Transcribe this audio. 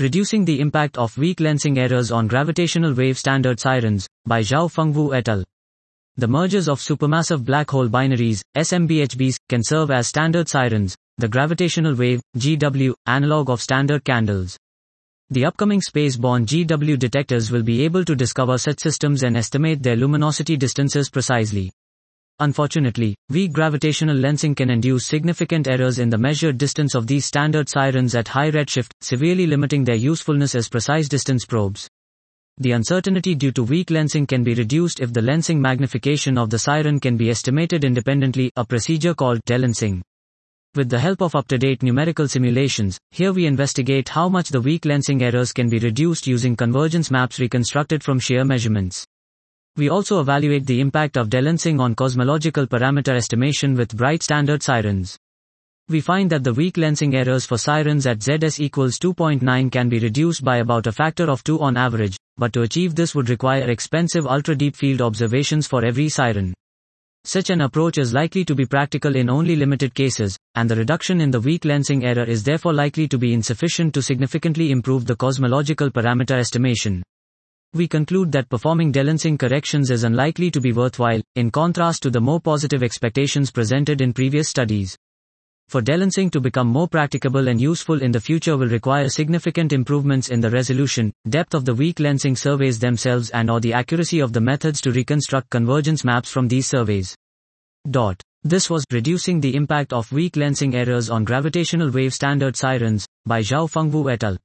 Reducing the Impact of Weak Lensing Errors on Gravitational Wave Standard Sirens, by Zhao-Feng Wu et al. The mergers of supermassive black hole binaries, SMBHBs, can serve as standard sirens, the gravitational wave, GW, analog of standard candles. The upcoming space-borne GW detectors will be able to discover such systems and estimate their luminosity distances precisely. Unfortunately, weak gravitational lensing can induce significant errors in the measured distance of these standard sirens at high redshift, severely limiting their usefulness as precise distance probes. The uncertainty due to weak lensing can be reduced if the lensing magnification of the siren can be estimated independently, a procedure called delensing. With the help of up-to-date numerical simulations, here we investigate how much the weak lensing errors can be reduced using convergence maps reconstructed from shear measurements. We also evaluate the impact of delensing on cosmological parameter estimation with bright standard sirens. We find that the weak lensing errors for sirens at ZS equals 2.9 can be reduced by about a factor of 2 on average, but to achieve this would require expensive ultra-deep field observations for every siren. Such an approach is likely to be practical in only limited cases, and the reduction in the weak lensing error is therefore likely to be insufficient to significantly improve the cosmological parameter estimation. We conclude that performing delensing corrections is unlikely to be worthwhile, in contrast to the more positive expectations presented in previous studies. For delensing to become more practicable and useful in the future will require significant improvements in the resolution, depth of the weak lensing surveys themselves and or the accuracy of the methods to reconstruct convergence maps from these surveys. Dot. This was Reducing the Impact of Weak Lensing Errors on Gravitational Wave Standard Sirens by Zhao-Feng Wu et al.